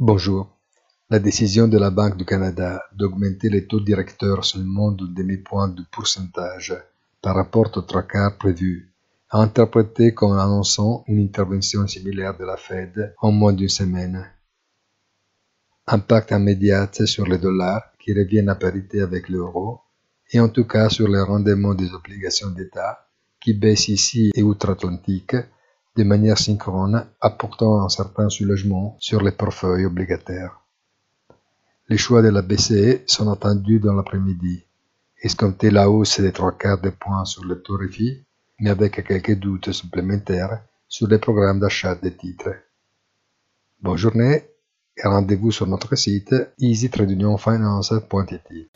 Bonjour. La décision de la Banque du Canada d'augmenter les taux directeurs seulement d'un demi-point de pourcentage par rapport aux trois quarts prévus a interprété comme annonçant une intervention similaire de la Fed en moins d'une semaine. Impact immédiat sur les dollars qui reviennent à parité avec l'euro et en tout cas sur les rendements des obligations d'État qui baissent ici et outre-Atlantique de manière synchrone, apportant un certain soulagement sur les portefeuilles obligataires. Les choix de la BCE sont attendus dans l'après-midi. Escompter la hausse des trois quarts de points sur le taux RFI, mais avec quelques doutes supplémentaires sur les programmes d'achat des titres. Bonne journée et rendez-vous sur notre site easytradeunionfinance.it.